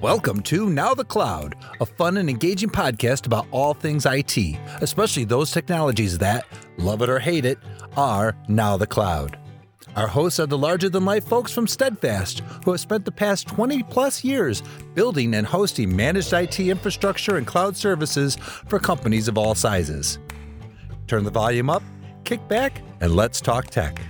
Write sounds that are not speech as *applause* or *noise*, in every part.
Welcome to Now the Cloud, a fun and engaging podcast about all things IT, especially those technologies that, love it or hate it, are now the cloud. Our hosts are the larger than life folks from Steadfast, who have spent the past 20 plus years building and hosting managed IT infrastructure and cloud services for companies of all sizes. Turn the volume up, kick back, and let's talk tech.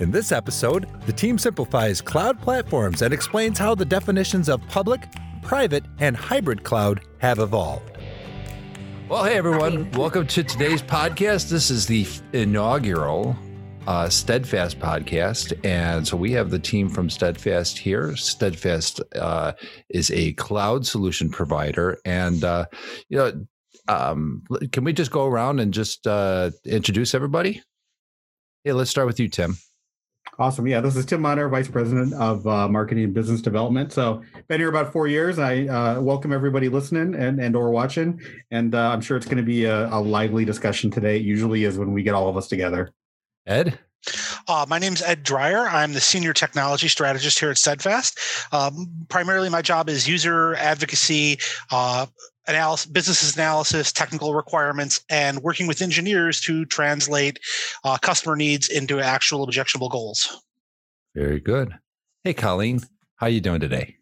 In this episode, the team simplifies cloud platforms and explains how the definitions of public, private, and hybrid cloud have evolved. Well, hey everyone, welcome to today's podcast. This is the inaugural uh, Steadfast podcast. And so we have the team from Steadfast here. Steadfast uh, is a cloud solution provider. And, uh, you know, um, can we just go around and just uh, introduce everybody? Yeah, let's start with you, Tim. Awesome. Yeah, this is Tim Monner, Vice President of uh, Marketing and Business Development. So, been here about four years. I uh, welcome everybody listening and, and or watching, and uh, I'm sure it's going to be a, a, lively discussion today. It usually is when we get all of us together. Ed. Uh, my name is Ed Dreyer. I'm the Senior Technology Strategist here at Steadfast. Um, primarily, my job is user advocacy, uh, analysis, business analysis, technical requirements, and working with engineers to translate uh, customer needs into actual objectionable goals. Very good. Hey, Colleen, how are you doing today?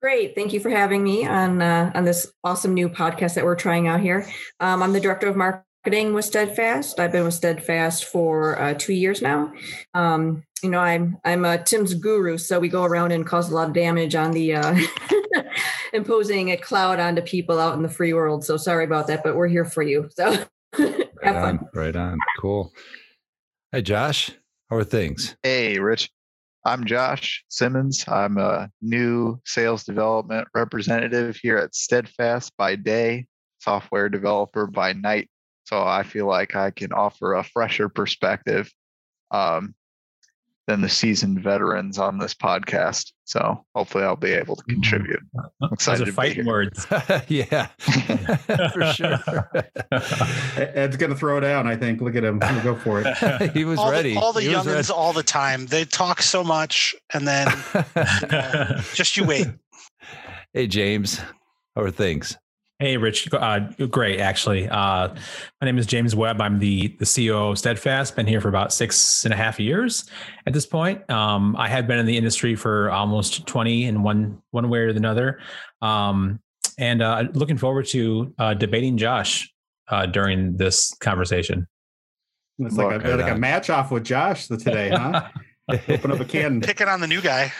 Great. Thank you for having me on uh, on this awesome new podcast that we're trying out here. Um, I'm the director of marketing with Steadfast. I've been with Steadfast for uh, two years now. Um, you know, I'm I'm a Tim's guru, so we go around and cause a lot of damage on the uh, *laughs* imposing a cloud onto people out in the free world. So sorry about that, but we're here for you. So *laughs* right have fun. On, right on. Cool. Hey, Josh, how are things? Hey, Rich. I'm Josh Simmons. I'm a new sales development representative here at Steadfast by day, software developer by night. So I feel like I can offer a fresher perspective um, than the seasoned veterans on this podcast. So hopefully I'll be able to mm-hmm. contribute. I'm excited Those are fighting words. *laughs* yeah, *laughs* for sure. Ed's going to throw it down. I think. Look at him. He'll go for it. *laughs* he was all ready. The, all the youngins all the time. They talk so much, and then you know, just you wait. Hey James, how are things? Hey, Rich. Uh, great, actually. Uh, my name is James Webb. I'm the the CEO of Steadfast. Been here for about six and a half years at this point. Um, I had been in the industry for almost twenty in one one way or another, um, and uh, looking forward to uh, debating Josh uh, during this conversation. It's like, a, like a match off with Josh today, huh? *laughs* Open up a can. Picking on the new guy.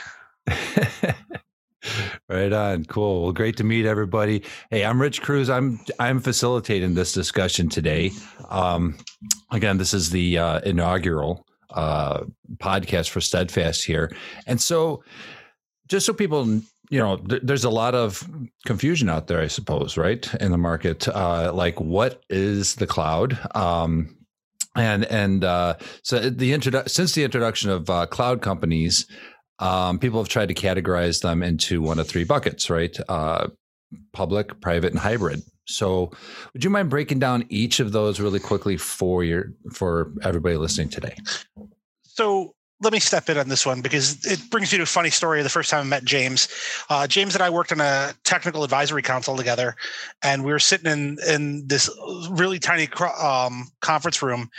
*laughs* Right on. Cool. Well, great to meet everybody. Hey, I'm Rich Cruz. I'm I'm facilitating this discussion today. Um, again, this is the uh, inaugural uh, podcast for Steadfast here, and so just so people, you know, th- there's a lot of confusion out there, I suppose, right, in the market. Uh, like, what is the cloud? Um, and and uh, so the introdu- since the introduction of uh, cloud companies um, people have tried to categorize them into one of three buckets, right? Uh, public, private, and hybrid. So, would you mind breaking down each of those really quickly for your for everybody listening today? So, let me step in on this one because it brings me to a funny story the first time I met James. Uh, James and I worked on a technical advisory council together, and we were sitting in in this really tiny um, conference room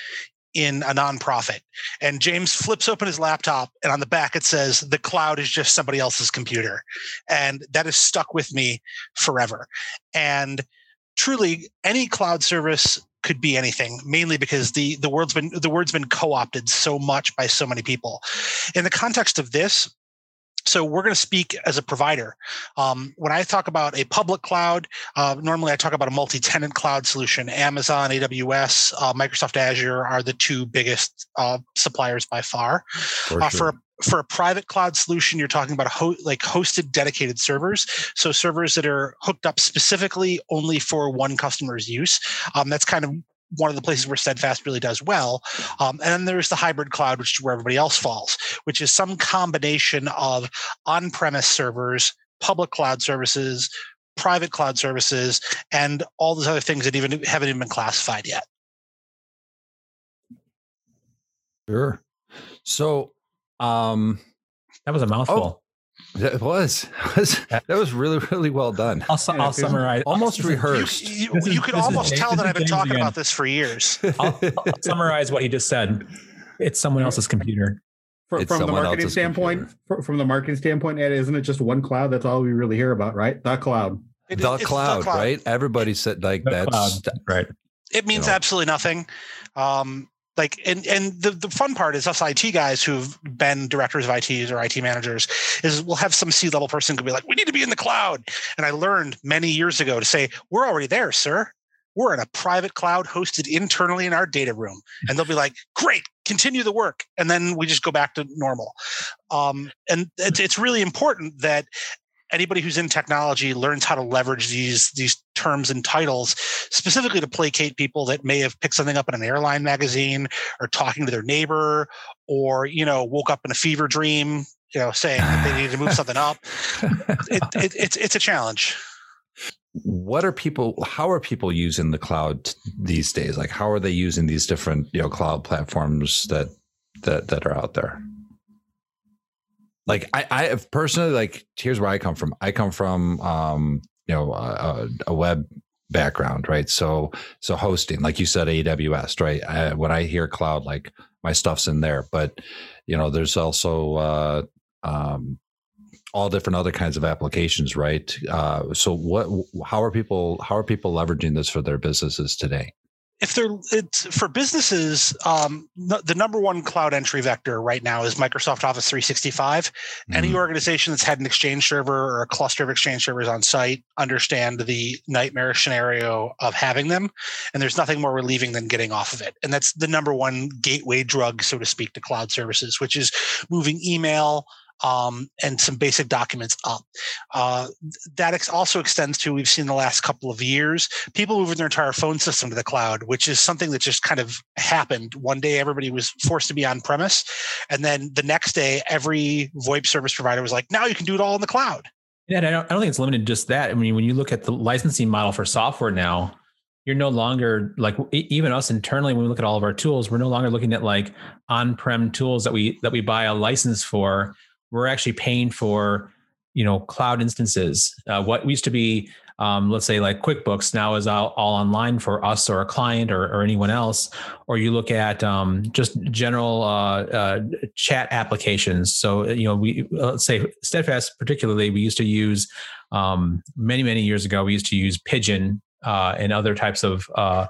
in a nonprofit. And James flips open his laptop, and on the back it says, The cloud is just somebody else's computer. And that has stuck with me forever. And truly, any cloud service could be anything mainly because the the word's been the word's been co-opted so much by so many people in the context of this so we're going to speak as a provider. Um, when I talk about a public cloud, uh, normally I talk about a multi-tenant cloud solution. Amazon, AWS, uh, Microsoft Azure are the two biggest uh, suppliers by far. For, uh, sure. for a, for a private cloud solution, you're talking about ho- like hosted dedicated servers. So servers that are hooked up specifically only for one customer's use. Um, that's kind of one of the places where Steadfast really does well. Um, and then there's the hybrid cloud, which is where everybody else falls, which is some combination of on premise servers, public cloud services, private cloud services, and all those other things that even haven't even been classified yet. Sure. So, um, that was a mouthful. That was *laughs* that was really really well done. I'll, su- I'll summarize. Almost rehearsed. You, you, This is- you could this is almost tell that I've been talking again. about this for years. *laughs* I'll, I'll summarize what he just said. It's someone else's computer. Fr- from the marketing standpoint, fr- from the marketing standpoint, Ed, isn't it just one cloud? That's all we really hear about, right? The cloud. It- the it's cloud, right? Everybody said like The that's cloud, right? It means know. absolutely nothing. Um, like and and the, the fun part is us IT guys who've been directors of ITs or IT managers is we'll have some C level person could be like, we need to be in the cloud. And I learned many years ago to say, we're already there, sir. We're in a private cloud hosted internally in our data room. And they'll be like, great, continue the work. And then we just go back to normal. Um, and it's, it's really important that anybody who's in technology learns how to leverage these these terms and titles specifically to placate people that may have picked something up in an airline magazine or talking to their neighbor or you know woke up in a fever dream you know saying that they need to move something up. *laughs* It, it, it's it's a challenge. What are people how are people using the cloud these days? Like how are they using these different you know cloud platforms that that that are out there like i i personally like here's where i come from. I come from um you know a, a web background right? So so hosting like you said aws right? I, when i hear cloud like my stuff's in there. But you know there's also uh um all different other kinds of applications right? Uh so what how are people how are people leveraging this for their businesses today if they're it's for businesses um, the number one cloud entry vector right now is microsoft office 365 any Mhm. organization that's had an exchange server or a cluster of exchange servers on site understand the nightmare scenario of having them and there's nothing more relieving than getting off of it and that's the number one gateway drug so to speak to cloud services which is moving email um, and some basic documents up. Uh, that ex- also extends to we've seen the last couple of years people moving their entire phone system to the cloud, which is something that just kind of happened. One day, everybody was forced to be on premise, and then the next day, every VoIP service provider was like, "Now you can do it all in the cloud." Yeah, I don't, I don't think it's limited to just that. I mean, when you look at the licensing model for software now, you're no longer like even us internally when we look at all of our tools, we're no longer looking at like on-prem tools that we that we buy a license for. We're actually paying for, you know, cloud instances. Uh, what used to be, um, let's say, like QuickBooks now is all, all online for us or a client or, or anyone else. Or you look at um, just general uh, uh, chat applications. So you know, we let's say Steadfast particularly, we used to use um, many many years ago. We used to use Pidgin uh, and other types of uh,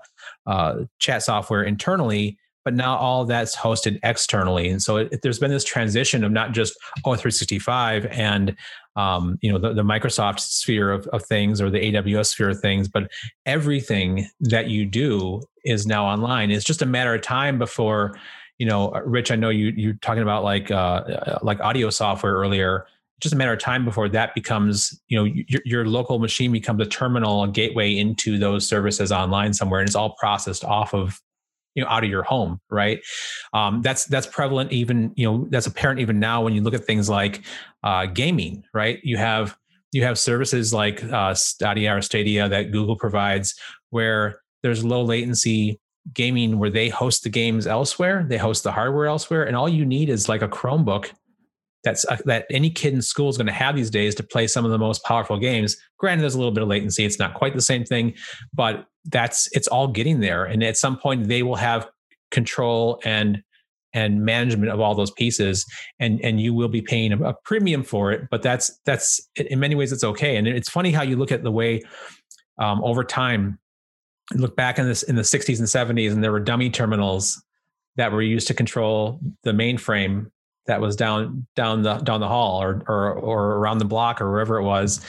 uh, chat software internally, but now all that's hosted externally. And so it, there's been this transition of not just O365 and um, you know the, the Microsoft sphere of, of things or the AWS sphere of things, but everything that you do is now online. It's just a matter of time before you know, Rich. I know you you're talking about like uh, like audio software earlier just a matter of time before that becomes, you know, your, your local machine becomes a terminal, a gateway into those services online somewhere, and it's all processed off of, you know, out of your home, right? Um, that's that's prevalent even, you know, that's apparent even now when you look at things like uh, gaming, right? You have you have services like uh, Stadia or Stadia that Google provides, where there's low latency gaming, where they host the games elsewhere, they host the hardware elsewhere, and all you need is like a Chromebook that's uh, that any kid in school is going to have these days to play some of the most powerful games. Granted, there's a little bit of latency; it's not quite the same thing, but that's it's all getting there. And at some point, they will have control and and management of all those pieces, and and you will be paying a, premium for it. But that's that's in many ways it's okay. And it's funny how you look at the way um, over time. Look back in this in the 60s and 70s, and there were dummy terminals that were used to control the mainframe that was down down the down the hall or or or around the block or wherever it was.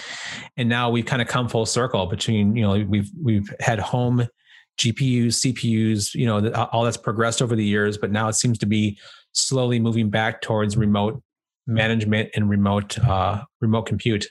And now we've kind of come full circle between you know we've we've had home gpus cpus you know all that's progressed over the years but now it seems to be slowly moving back towards remote management and remote uh, remote compute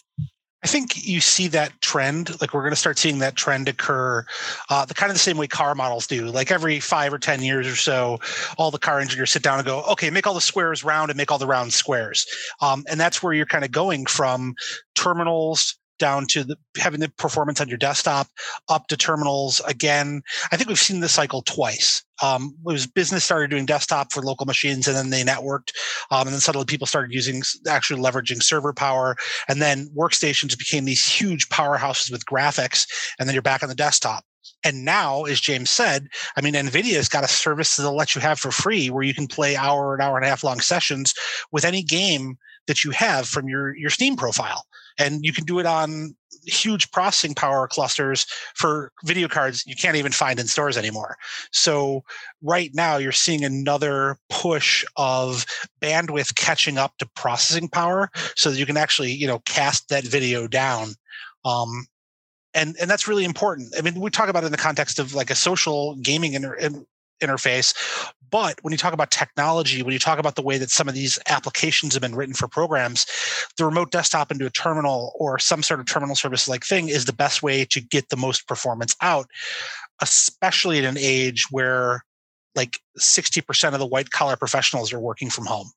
I think you see that trend. Like we're going to start seeing that trend occur, uh, the kind of the same way car models do. Like every five or ten years or so, all the car engineers sit down and go, "Okay, make all the squares round and make all the round squares." Um, and that's where you're kind of going from terminals down to the, having the performance on your desktop, up to terminals again. I think we've seen this cycle twice. Um, it was business started doing desktop for local machines, and then they networked, um, and then suddenly people started using actually leveraging server power, and then workstations became these huge powerhouses with graphics, and then you're back on the desktop. And now, as James said, I mean, NVIDIA's got a service that'll let you have for free where you can play hour and hour and a half long sessions with any game that you have from your, your Steam profile. And you can do it on huge processing power clusters for video cards you can't even find in stores anymore. So right now you're seeing another push of bandwidth catching up to processing power so that you can actually, you know, cast that video down um, and and that's really important. I mean, we talk about it in the context of like a social gaming inter- interface, but when you talk about technology, when you talk about the way that some of these applications have been written for programs, the remote desktop into a terminal or some sort of terminal service like thing is the best way to get the most performance out, especially in an age where like 60% of the white collar professionals are working from home.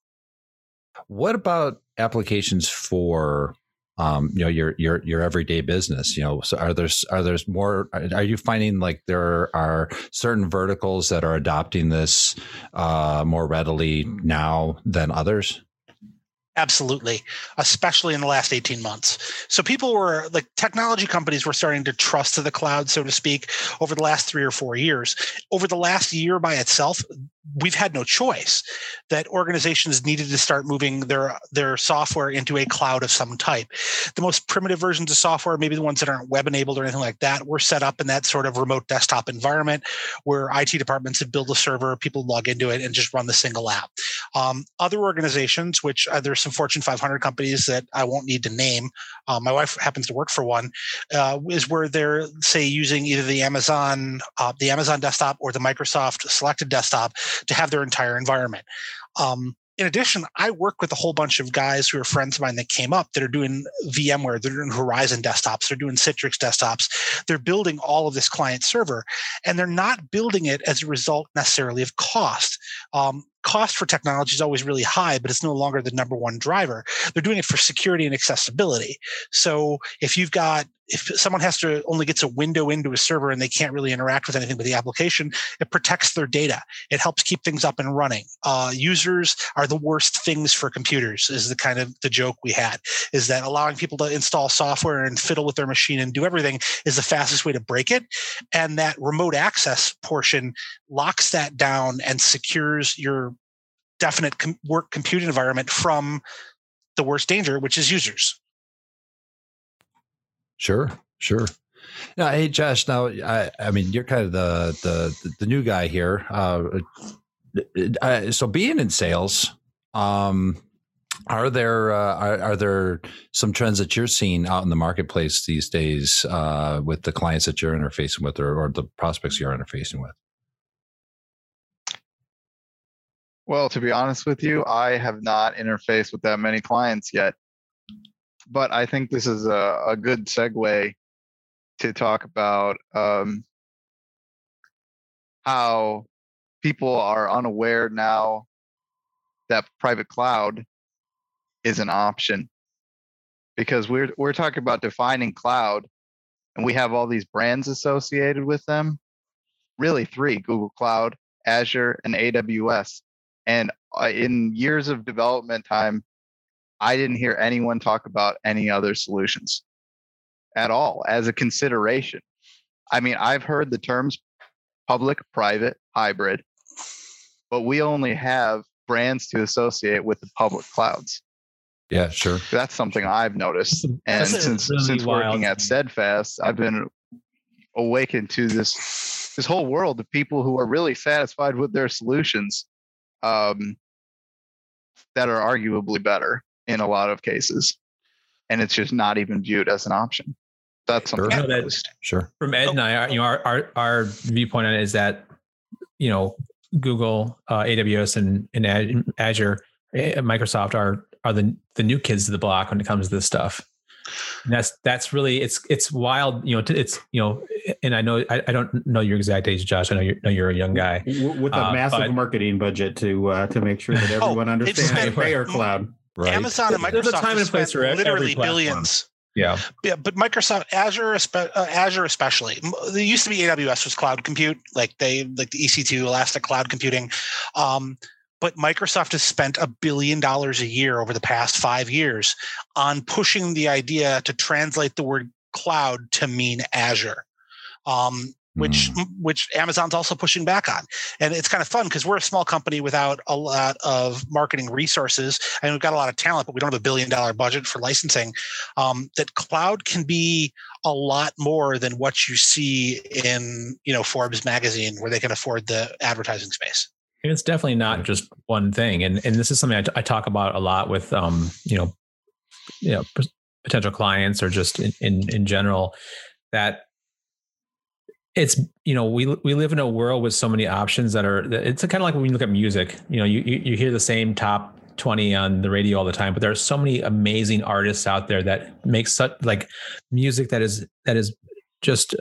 What about applications for um, you know your your your everyday business you know so are there are there more are you finding like there are certain verticals that are adopting this uh, more readily now than others Absolutely, especially in the last 18 months. So people were like technology companies were starting to trust to the cloud, so to speak, over the last three or four years. Over the last year by itself, we've had no choice that organizations needed to start moving their their software into a cloud of some type. The most primitive versions of software maybe the ones that aren't web enabled or anything like that were set up in that sort of remote desktop environment where it departments have built a server people log into it and just run the single app. Um, other organizations which uh, there's some fortune 500 companies that i won't need to name uh, my wife happens to work for one uh, is where they're say using either the amazon uh, the amazon desktop or the microsoft selected desktop to have their entire environment. Um, in addition, I work with a whole bunch of guys who are friends of mine that came up that are doing VMware, they're doing Horizon desktops, they're doing Citrix desktops. They're building all of this client server, and they're not building it as a result necessarily of cost. Um, cost for technology is always really high, but it's no longer the number one driver. They're doing it for security and accessibility. So if you've got if someone has to only gets a window into a server and they can't really interact with anything but the application, it protects their data. It helps keep things up and running. Uh, users are the worst things for computers. Is the kind of the joke we had. Is that allowing people to install software and fiddle with their machine and do everything is the fastest way to break it, and that remote access portion locks that down and secures your definite com- work compute environment from the worst danger, which is users. Sure, sure. Now, hey, Josh. Now, I, I mean, you're kind of the the the new guy here. Uh, uh, so, being in sales, um, are there uh, are, are, there some trends that you're seeing out in the marketplace these days uh, with the clients that you're interfacing with, or, or the prospects you're interfacing with? Well, to be honest with you, I have not interfaced with that many clients yet. But I think this is a, a good segue to talk about um, how people are unaware now that private cloud is an option. Because we're we're talking about defining cloud and we have all these brands associated with them. Really three google cloud azure and aws and uh, in years of development time, I didn't hear anyone talk about any other solutions at all as a consideration. I mean, I've heard the terms public, private, hybrid, but we only have brands to associate with the public clouds. Yeah, sure. That's something I've noticed. And since really since working at Steadfast, I've been awakened to this this whole world of people who are really satisfied with their solutions um, that are arguably better in a lot of cases, and it's just not even viewed as an option. That's something. Sure. That, sure. From Ed and I, you know, our, our our viewpoint on it is that you know Google, uh, AWS, and, and Azure, eh, Microsoft are are the the new kids to the block when it comes to this stuff. And that's that's really it's it's wild you know it's you know and i know i, I don't know your exact age josh i know you're, know you're a young guy with a uh, massive but, marketing budget to uh, to make sure that *laughs* oh, everyone oh, understands Bayer cloud right amazon and microsoft there's a time and place for literally billions Yeah. Yeah, but Microsoft Azure, uh, Azure especially. There used to be AWS was cloud compute, like they like the EC2 Elastic Cloud Computing. Um, but Microsoft has spent a billion dollars a year over the past five years on pushing the idea to translate the word cloud to mean Azure. Um, which mm. which Amazon's also pushing back on. And it's kind of fun because we're a small company without a lot of marketing resources, and we've got a lot of talent, but we don't have a billion dollar budget for licensing. Um, that cloud can be a lot more than what you see in you know Forbes magazine, where they can afford the advertising space. And it's definitely not just one thing, and and this is something I, t- I talk about a lot with um you know you know potential clients or just in, in, in general that it's you know we we live in a world with so many options that are it's kind of like when you look at music you know you you hear the same top 20 on the radio all the time but there are so many amazing artists out there that make such like music that is that is just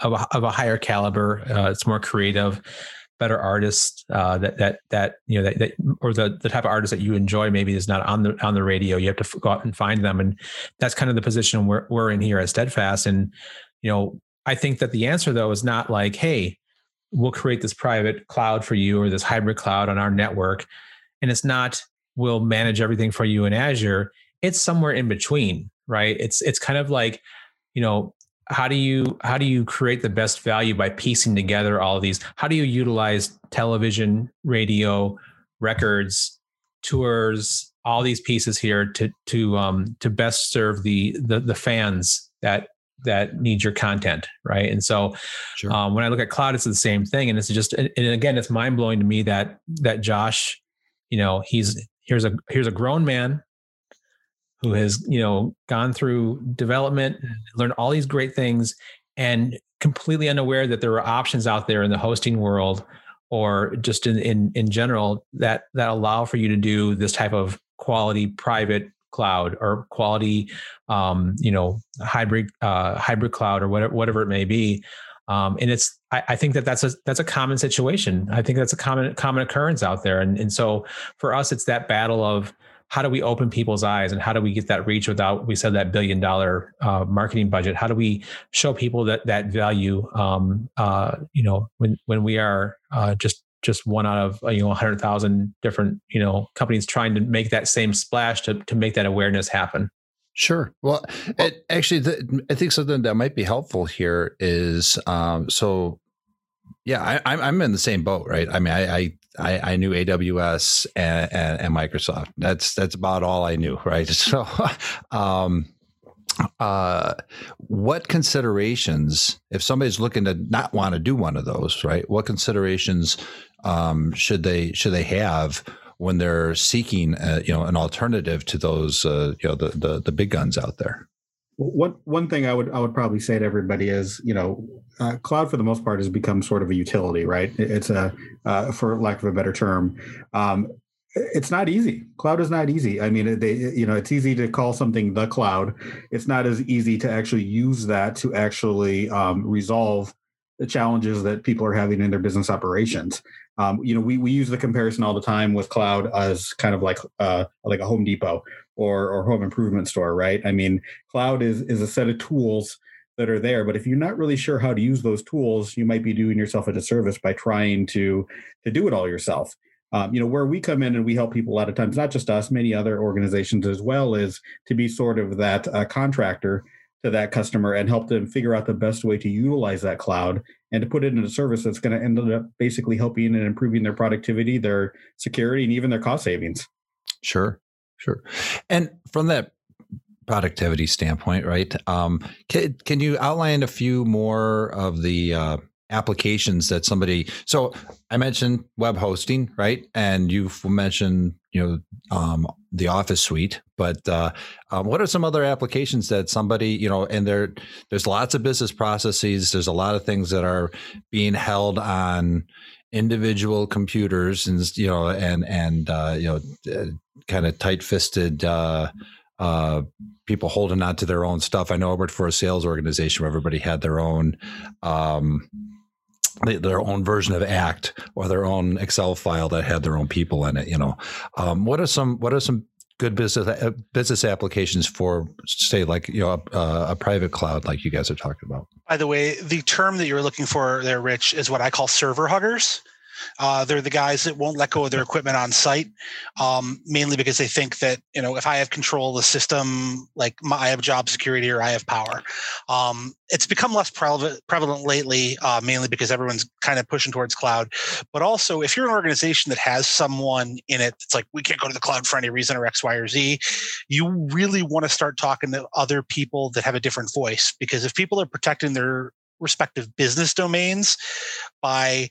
of a, of a higher caliber uh, it's more creative better artists uh, that that that you know that, that or the the type of artist that you enjoy maybe is not on the on the radio you have to go out and find them and that's kind of the position we're, we're in here at steadfast and you know I think that the answer though is not like, hey, we'll create this private cloud for you or this hybrid cloud on our network. And it's not we'll manage everything for you in Azure. It's somewhere in between, right? It's it's kind of like, you know, how do you how do you create the best value by piecing together all of these? How do you utilize television, radio, records, tours, all these pieces here to to um to best serve the the the fans that that need your content, right? And so, sure. um, when I look at cloud, it's the same thing, and it's just, and again, it's mind blowing to me that that Josh, you know, he's here's a here's a grown man who has you know gone through development, learned all these great things, and completely unaware that there are options out there in the hosting world or just in in in general that that allow for you to do this type of quality private cloud or quality, um, you know, hybrid uh, hybrid cloud or whatever whatever it may be. Um, and it's I, I, think that that's a that's a common situation. I think that's a common common occurrence out there. And and so for us, it's that battle of how do we open people's eyes and how do we get that reach without we said that billion dollar uh, marketing budget how do we show people that that value um, uh, you know when when we are uh, just just one out of you know 100,000 different you know companies trying to make that same splash to to make that awareness happen. Sure. Well, it, actually, the, I think something that might be helpful here is um, so. Yeah, I, I'm in the same boat, right? I mean, I I, I knew AWS and, and, and Microsoft. That's that's about all I knew, right? *laughs* So, um, uh, what considerations, if somebody's looking to not want to do one of those, right? What considerations um, should they should they have when they're seeking, uh, you know, an alternative to those, uh, you know, the, the the big guns out there? One one thing I would I would probably say to everybody is, you know, uh, cloud for the most part has become sort of a utility, right? It's a, uh, for lack of a better term, um, it's not easy. Cloud is not easy. I mean, they, you know, it's easy to call something the cloud. It's not as easy to actually use that to actually um, resolve the challenges that people are having in their business operations. Um, you know, we, we use the comparison all the time with cloud as kind of like uh, like a Home Depot or or home improvement store, right? I mean, cloud is is a set of tools that are there, but if you're not really sure how to use those tools, you might be doing yourself a disservice by trying to to do it all yourself. Um, you know, where we come in and we help people a lot of times, not just us, many other organizations as well, is to be sort of that uh, contractor to that customer and help them figure out the best way to utilize that cloud and to put it in a service that's going to end up basically helping and improving their productivity, their security, and even their cost savings. Sure, sure. And from that productivity standpoint, right? Um, can, can you outline a few more of the uh, applications that somebody so i mentioned web hosting right and you've mentioned you know um, the office suite but uh, um, what are some other applications that somebody you know and there there's lots of business processes there's a lot of things that are being held on individual computers and you know and and uh, you know uh, kind of tight-fisted uh, uh, people holding on to their own stuff. I know I worked for a sales organization where everybody had their own um, their own version of act or their own excel file that had their own people in it you know um, what are some what are some good business uh, business applications for say like you know a, a, private cloud like you guys are talking about? By the way the term that you're looking for there rich is what i call server huggers uh, they're the guys that won't let go of their equipment on site, um, mainly because they think that you know if I have control of the system, like my, I have job security or I have power. Um, it's become less prevalent, lately, uh, mainly because everyone's kind of pushing towards cloud. But also, if you're an organization that has someone in it that's like we can't go to the cloud for any reason or X, Y, or Z, you really want to start talking to other people that have a different voice because if people are protecting their respective business domains by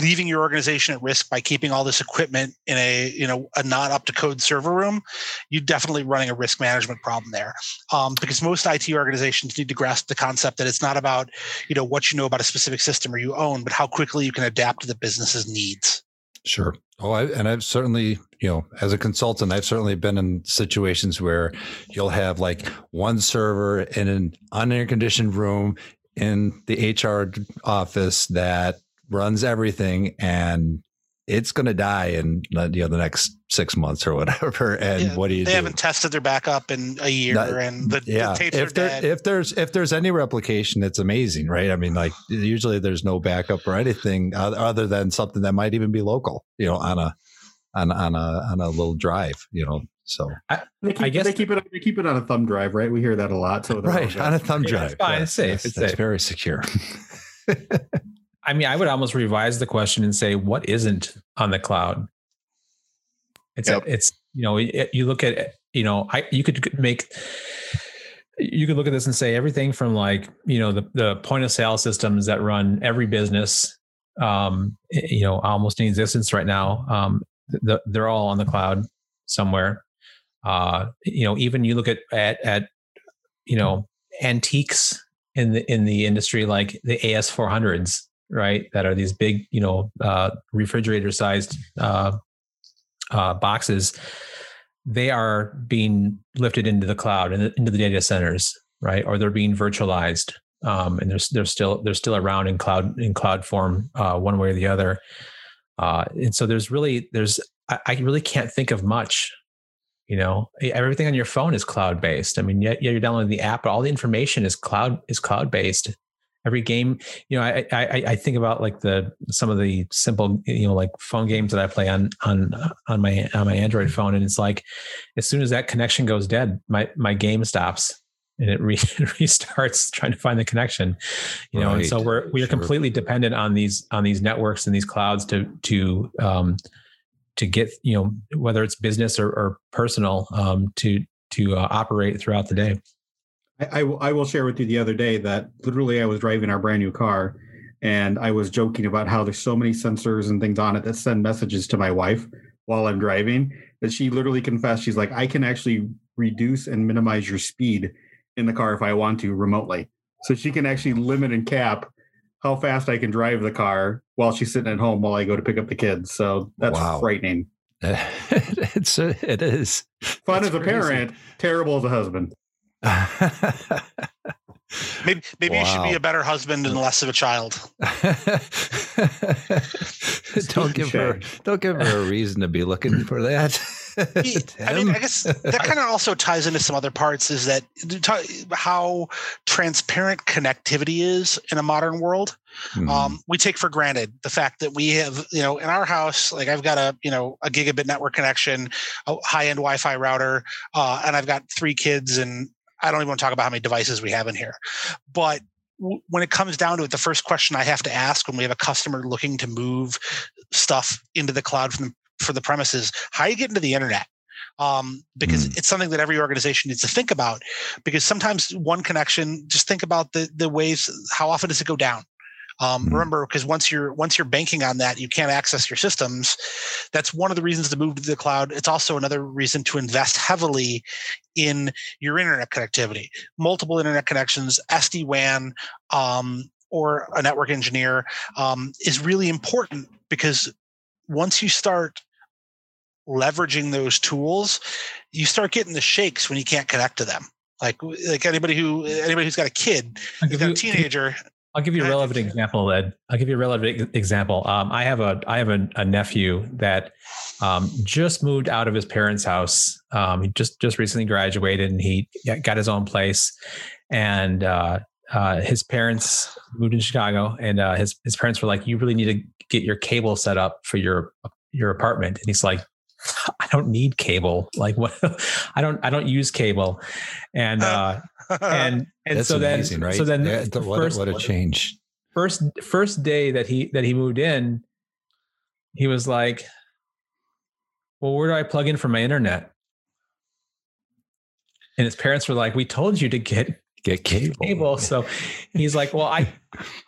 leaving your organization at risk by keeping all this equipment in a you know a not up to code server room you're definitely running a risk management problem there. Um, because most it organizations need to grasp the concept that it's not about you know what you know about a specific system or you own but how quickly you can adapt to the business's needs. Sure. Oh I, and i've certainly you know as a consultant i've certainly been in situations where you'll have like one server in an unair conditioned room in the hr office that runs everything and it's going to die in uh, you know the next six months or whatever. *laughs* And yeah, what do you? They do? haven't tested their backup in a year, Not, and the, yeah. The if there, if there's if there's any replication, it's amazing, right? I mean, like usually there's no backup or anything other than something that might even be local, you know, on a on on a on a little drive, you know. So I, keep, I guess they keep it they keep it on a thumb drive, right? We hear that a lot. So right on a thumb drive, it's fine, it's safe. It's, it's very secure. *laughs* I mean, I would almost revise the question and say, what isn't on the cloud? It's yep. a, it's you know you look at you know I you could make you could look at this and say everything from like you know the the point of sale systems that run every business um you know almost in existence right now um the, they're all on the cloud somewhere uh you know even you look at at at you know antiques in the in the industry like the AS400s right? That are these big, you know, uh, refrigerator sized uh, uh, boxes. They are being lifted into the cloud and into the data centers, right? Or they're being virtualized, um, and they're they're still they're still around in cloud in cloud form, uh, one way or the other. Uh, and so there's really there's I, I really can't think of much you know everything on your phone is cloud based i mean yeah, yeah you're downloading the app but all the information is cloud is cloud based every game you know I, I i think about like the some of the simple you know like phone games that i play on on on my on my android phone and it's like as soon as that connection goes dead my my game stops and it, re- *laughs* restarts trying to find the connection you know right. and so we're we are sure. completely dependent on these on these networks and these clouds to to um to get you know whether it's business or, or personal um to to uh, operate throughout the day I, I, will share with you the other day that literally I was driving our brand new car and I was joking about how there's so many sensors and things on it that send messages to my wife while I'm driving that she literally confessed she's like I can actually reduce and minimize your speed in the car if I want to remotely. So she can actually limit and cap how fast I can drive the car while she's sitting at home while I go to pick up the kids. So that's wow. frightening. *laughs* it's uh, it is fun as a parent, terrible as a husband. Maybe maybe wow. you should be a better husband and less of a child. *laughs* don't give her don't give her a reason to be looking *laughs* for that. *laughs* I mean, I guess that kind of also ties into some other parts. Is that how transparent connectivity is in a modern world? Mm-hmm. Um, we take for granted the fact that we have, you know, in our house, like I've got a, you know, a gigabit network connection, a high-end Wi-Fi router, uh, and I've got three kids and I don't even want to talk about how many devices we have in here. But w- when it comes down to it, the first question I have to ask when we have a customer looking to move stuff into the cloud from the, for the premises, how you get into the internet? Um, because mm. it's something that every organization needs to think about. Because sometimes one connection, just think about the the ways. How often does it go down? Um, mm-hmm. Remember, because once you're once you're banking on that, you can't access your systems. That's one of the reasons to move to the cloud. It's also another reason to invest heavily in your internet connectivity, multiple internet connections, SD WAN, um, or a network engineer um, is really important because once you start leveraging those tools, you start getting the shakes when you can't connect to them. Like like anybody who anybody who's got a kid, who's got a teenager, I'll give you a relevant example, Ed. I'll give you a relevant example. Um, I have a I have a, a nephew that um, just moved out of his parents' house. Um, he just just recently graduated and he got his own place. And uh, uh, his parents moved in Chicago, and uh, his his parents were like, "You really need to get your cable set up for your your apartment." And he's like, "I don't need cable. Like *laughs* what? I don't I don't use cable." And uh, and *laughs* and so then amazing, right? so then Yeah, the- what, first, what a change. first first day that he that he moved in, he was like, "Well, where do I plug in for my internet?" And his parents were like, "We told you to get Get cable. cable." So he's like, "Well, I,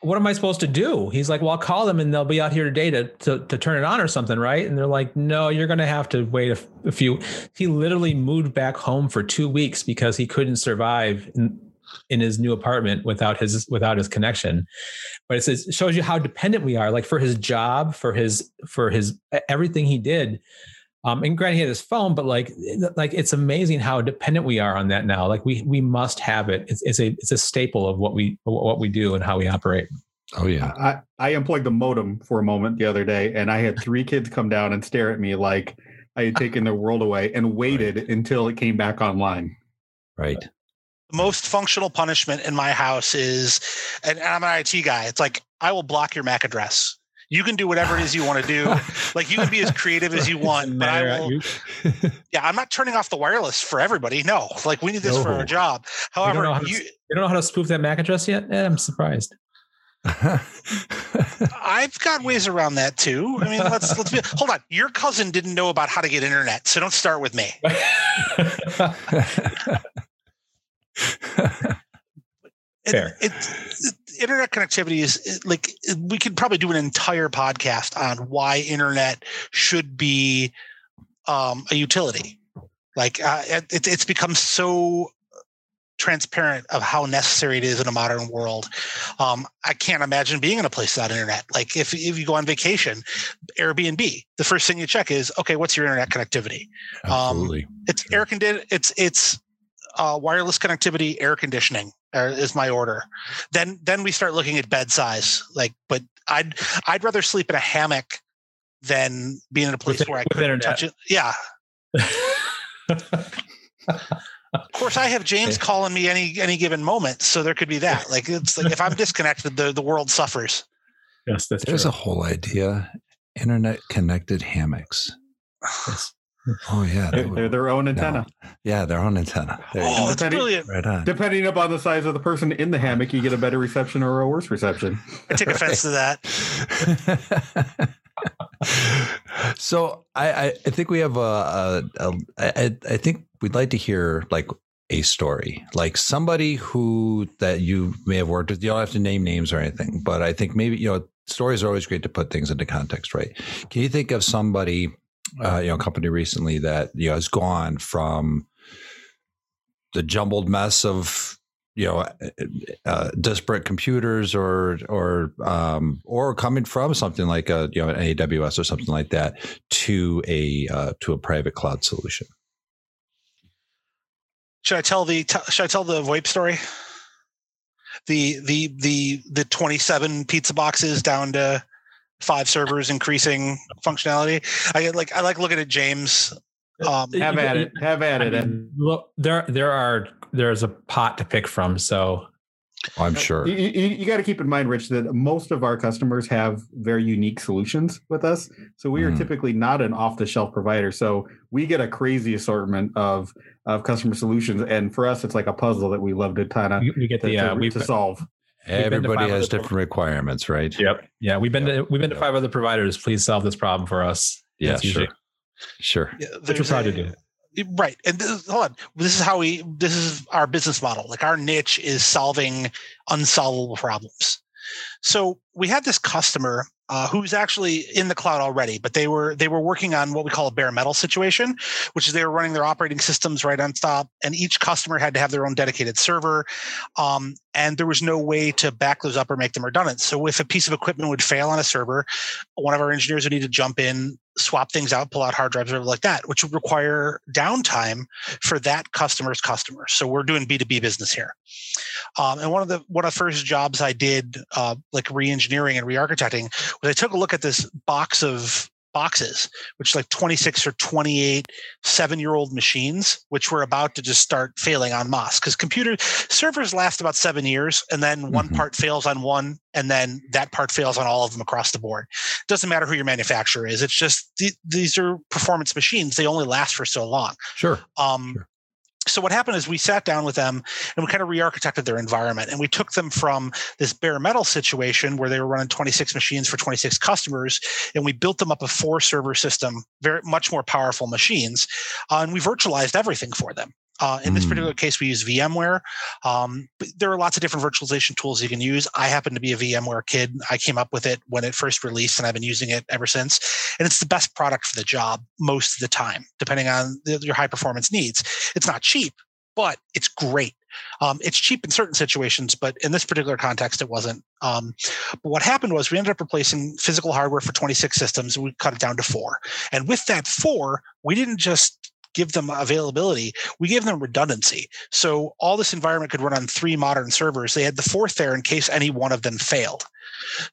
what am I supposed to do?" He's like, "Well, I'll call them and they'll be out here today to to, to turn it on or something, right?" And they're like, "No, you're going to have to wait a, a few." He literally moved back home for two weeks because he couldn't survive. In, in his new apartment without his without his connection but it says shows you how dependent we are like for his job for his for his everything he did um and granted he had his phone but like like it's amazing how dependent we are on that now like we we must have it it's, it's a it's a staple of what we what we do and how we operate Oh yeah. I, I unplugged the modem for a moment the other day, and I had three kids come down and stare at me like I had taken their world away, and *laughs* waited until it came back online. Right. The most functional punishment in my house is, and, and I'm an IT guy. It's like I will block your MAC address. You can do whatever it is you want to do. *laughs* Like you can be as creative as you want, but I will. *laughs* Yeah, I'm not turning off the wireless for everybody. No, like we need this for No. our job. don't know However, to you, you don't know how to spoof that mac address yet eh, i'm surprised *laughs* I've got ways around that too. I mean, let's let's be. Hold on, your cousin didn't know about how to get internet, so don't start with me. It- Fair. It, it- internet connectivity is like we could probably do an entire podcast on why internet should be um, a utility. Like uh, it, it's become so transparent of how necessary it is in a modern world. Um, I can't imagine being in a place without internet. Like if if you go on vacation, Airbnb, the first thing you check is okay, what's your internet connectivity? Absolutely. It's air condi- It's it's uh, wireless connectivity, air conditioning uh, is my order. Then then we start looking at bed size. Like, but I'd I'd rather sleep in a hammock than be in a place With- where I with couldn't internet. touch it. Yeah. *laughs* Of course, I have James Yeah. calling me any any given moment, so there could be that. Like it's like if I'm *laughs* disconnected, the the world suffers. yes that's There's true. a whole idea. Internet connected hammocks. *sighs* Oh yeah. that They're, they're their own antenna. yeah, their own antenna. There you Oh, go. it's brilliant. Right on. Depending upon the size of the person in the hammock, you get a better reception or a worse reception. I take offense to that. *laughs* so I, I I think we have a, a, a I, I think we'd like to hear like a story like somebody who that you may have worked with you don't have to name names or anything but i think maybe you know stories are always great to put things into context right can you think of somebody uh, you know company recently that you know has gone from the jumbled mess of you know uh, disparate computers or or um, or coming from something like a you know an AWS or something like that to a uh, to a private cloud solution. Should I tell the should I tell the VoIP story? The the the the 27 pizza boxes down to five servers increasing functionality. I get like I like looking at James. Um, Have at it. Have at I it. mean, And look, there there are there's a pot to pick from. So I'm sure. you, you, got to keep in mind, Rich, that most of our customers have very unique solutions with us. So we are Mhm. typically not an off-the-shelf provider. So we get a crazy assortment of of customer solutions, and for us, it's like a puzzle that we love to kind of we, we get to, the uh, to, we've to solve. Been to Everybody has other- different requirements, right? Yep. Yeah, we've been to we've been to five other providers. Please solve this problem for us. Yeah, That's usually- sure. Sure. yeah, Which was there's hard to do. Right. And this, hold on. This is how we, this is our business model. Like our niche is solving unsolvable problems. So we had this customer uh, who's actually in the cloud already, but they were they were working on what we call a bare metal situation, which is they were running their operating systems right on top, and each customer had to have their own dedicated server, um, and there was no way to back those up or make them redundant. So if a piece of equipment would fail on a server, one of our engineers would need to jump in, swap things out, pull out hard drives, or like that, which would require downtime for that customer's customers. So we're doing B two B business here, um, and one of the one of the first jobs I did, uh, like re-engineering and re-architecting I took a look at this box of boxes, which like 26 or 28 seven year old machines, which were about to just start failing on masse because computer servers last about seven years and then mm-hmm. one part fails on one and then that part fails on all of them across the board. It Doesn't matter who your manufacturer is. It's just th- these are performance machines. They only last for so long. Sure. Um, sure so what happened is we sat down with them and we kind of re-architected their environment and we took them from this bare metal situation where they were running 26 machines for 26 customers and we built them up a four server system very much more powerful machines uh, and we virtualized everything for them uh, in this mm. particular case, we use VMware. Um, there are lots of different virtualization tools you can use. I happen to be a VMware kid. I came up with it when it first released, and I've been using it ever since. And it's the best product for the job most of the time, depending on the, your high performance needs. It's not cheap, but it's great. Um, it's cheap in certain situations, but in this particular context, it wasn't. Um, but what happened was we ended up replacing physical hardware for 26 systems. We cut it down to four. And with that four, we didn't just give them availability, we gave them redundancy. So all this environment could run on three modern servers. They had the fourth there in case any one of them failed.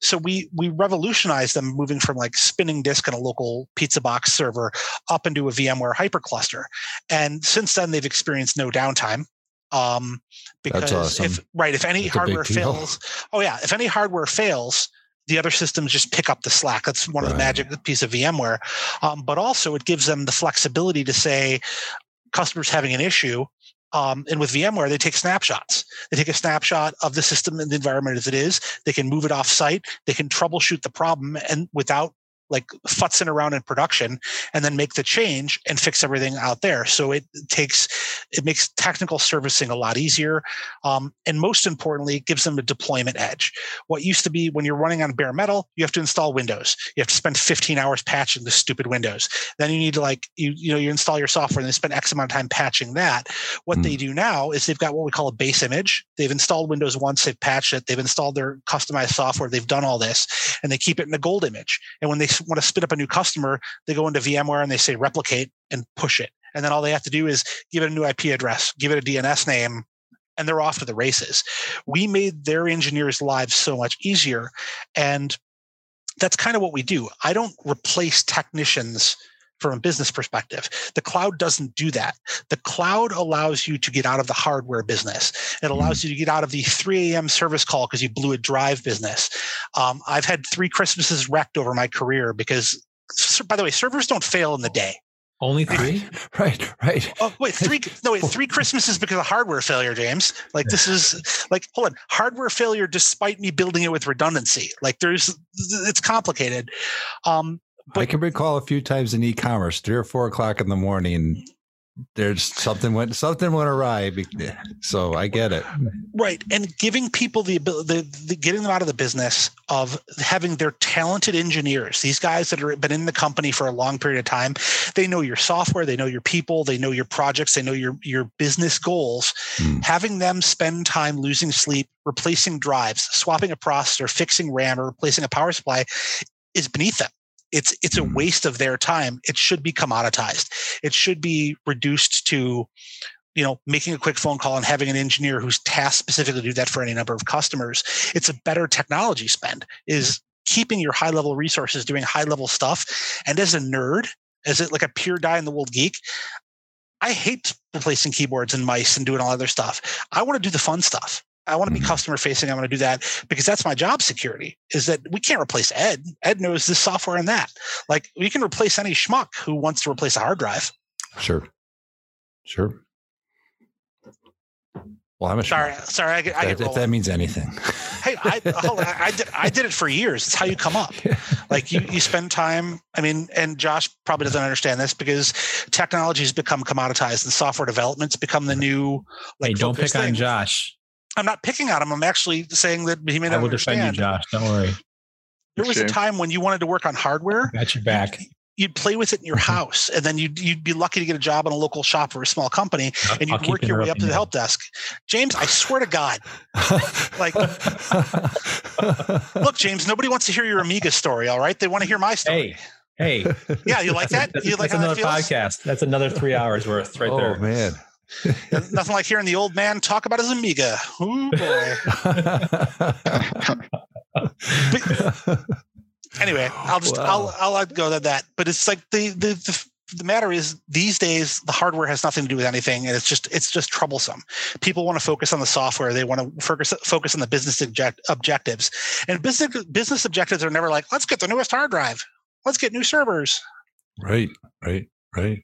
So we we revolutionized them moving from like spinning disk in a local pizza box server up into a VMware hypercluster. And since then they've experienced no downtime um because awesome. if right if any That's hardware fails oh yeah if any hardware fails the other systems just pick up the slack. That's one right. of the magic piece of VMware. Um, but also it gives them the flexibility to say customers having an issue. Um, and with VMware, they take snapshots. They take a snapshot of the system and the environment as it is. They can move it off site. They can troubleshoot the problem and without like futzing around in production and then make the change and fix everything out there. So it takes, it makes technical servicing a lot easier. Um, and most importantly, it gives them a deployment edge. What used to be when you're running on bare metal, you have to install Windows. You have to spend 15 hours patching the stupid Windows. Then you need to like, you, you know, you install your software and they spend X amount of time patching that. What mm. they do now is they've got what we call a base image. They've installed Windows once, they've patched it, they've installed their customized software, they've done all this, and they keep it in a gold image. And when they want to spin up a new customer, they go into VMware and they say replicate and push it. And then all they have to do is give it a new IP address, give it a DNS name, and they're off to the races. We made their engineers' lives so much easier. And that's kind of what we do. I don't replace technicians from a business perspective. The cloud doesn't do that. The cloud allows you to get out of the hardware business. It allows mm-hmm. you to get out of the 3 a.m. service call because you blew a drive business. Um, I've had three Christmases wrecked over my career because, by the way, servers don't fail in the day. Only three? *laughs* right, right. Oh, wait, three. *laughs* No, wait, three Christmases because of hardware failure, James. Like, this is like, hold on, hardware failure despite me building it with redundancy. Like, there's, it's complicated. Um, but, I can recall a few times in e-commerce, three or four o'clock in the morning. There's something went something went awry, so I get it. Right, and giving people the ability, the, the, getting them out of the business of having their talented engineers, these guys that have been in the company for a long period of time, they know your software, they know your people, they know your projects, they know your your business goals. Hmm. Having them spend time losing sleep, replacing drives, swapping a processor, fixing RAM, or replacing a power supply is beneath them it's it's a mm-hmm. waste of their time. It should be commoditized. It should be reduced to you know making a quick phone call and having an engineer who's tasked specifically to do that for any number of customers. It's a better technology spend is keeping your high level resources doing high level stuff. And as a nerd as it like a pure die in the world geek i hate replacing keyboards and mice and doing all other stuff. I want to do the fun stuff I want to be mm-hmm. customer facing. I want to do that because that's my job security is that we can't replace Ed. Ed knows this software and that. Like we can replace any schmuck who wants to replace a hard drive. Sure. Sure. Well, I'm a sorry. Schmuck. Sorry, I, I if, if that means anything. hey, I, *laughs* hold on, I did. I did it for years. It's how you come up. Like you, you spend time. I mean, and Josh probably doesn't understand this because technology has become commoditized and software development's become the new. Like, hey, don't pick thing. on Josh. I'm not picking on him. I'm actually saying that he may not I will understand. defend you, Josh. Don't worry. There was a time when you wanted to work on hardware, Got your back. you'd play with it in your *laughs* house, and then you'd you'd be lucky to get a job in a local shop or a small company, and I'll you'd keep work your way up to the help desk. James, I swear to God, *laughs* Like- look, James, nobody wants to hear your Amiga story. All right, they want to hear my story. Hey, hey. Yeah, you like that? That's, You like that's how another that feels? podcast. That's another three hours worth right oh there. Oh man. Nothing like hearing the old man talk about his Amiga. Ooh, boy. anyway, I'll just Wow. I'll I'll let go of that. But it's like the, the the the matter is these days the hardware has nothing to do with anything, and it's just it's just troublesome. People want to focus on the software. They want to focus focus on the business object, objectives, and business business objectives are never like let's get the newest hard drive, let's get new servers. Right, right, right.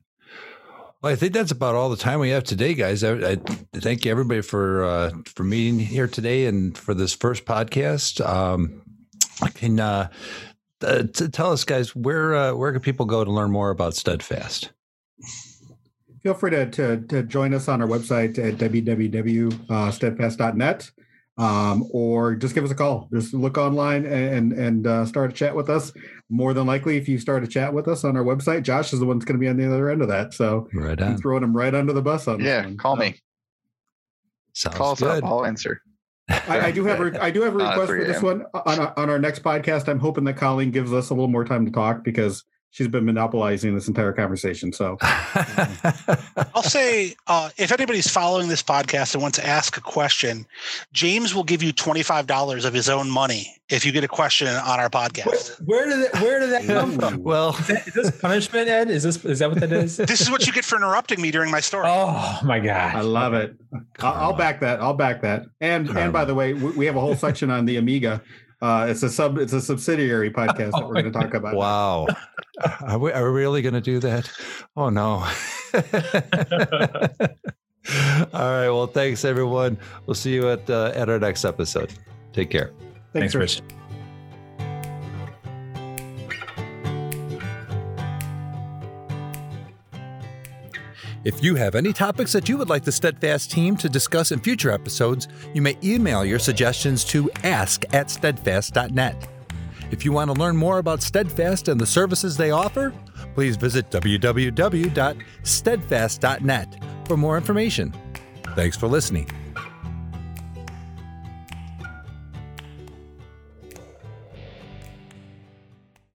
Well, I think that's about all the time we have today, guys. I, I thank everybody for uh, for meeting here today and for this first podcast. Um, can uh, uh, t- tell us, guys, where uh, where can people go to learn more about Steadfast? Feel free to, to, to join us on our website at www.steadfast.net um, or just give us a call. Just look online and and uh, start a chat with us. More than likely, if you start a chat with us on our website, Josh is the one that's going to be on the other end of that. So Right I'm on. throwing him right under the bus on yeah, one. call So- me. Sounds Call us good. up. I'll answer. I, I do have a, I do have a *laughs* request for for this one on our, on our next podcast. I'm hoping that Colleen gives us a little more time to talk because she's been monopolizing this entire conversation. So *laughs* I'll say uh, if anybody's following this podcast and wants to ask a question, James will give you twenty five dollars of his own money if you get a question on our podcast. Where did it, where did that come from? well, Is, that, is this punishment, Ed? Is this is that what that is? This is what you get for interrupting me during my story. Oh my god, I love it. I'll, I'll back that. I'll back that. And and by the way, we, we have a whole section on the Amiga. Uh, it's a sub. It's a subsidiary *laughs* podcast that we're going to talk about. wow. *laughs* Are we, are we really going to do that? Oh, no. *laughs* All right. Well, thanks, everyone. We'll see you at, uh, at our next episode. Take care. Thanks, Rich. If you have any topics that you would like the Steadfast team to discuss in future episodes, you may email your suggestions to ask at steadfast.net. If you want to learn more about Steadfast and the services they offer, please visit www.steadfast.net for more information. Thanks for listening.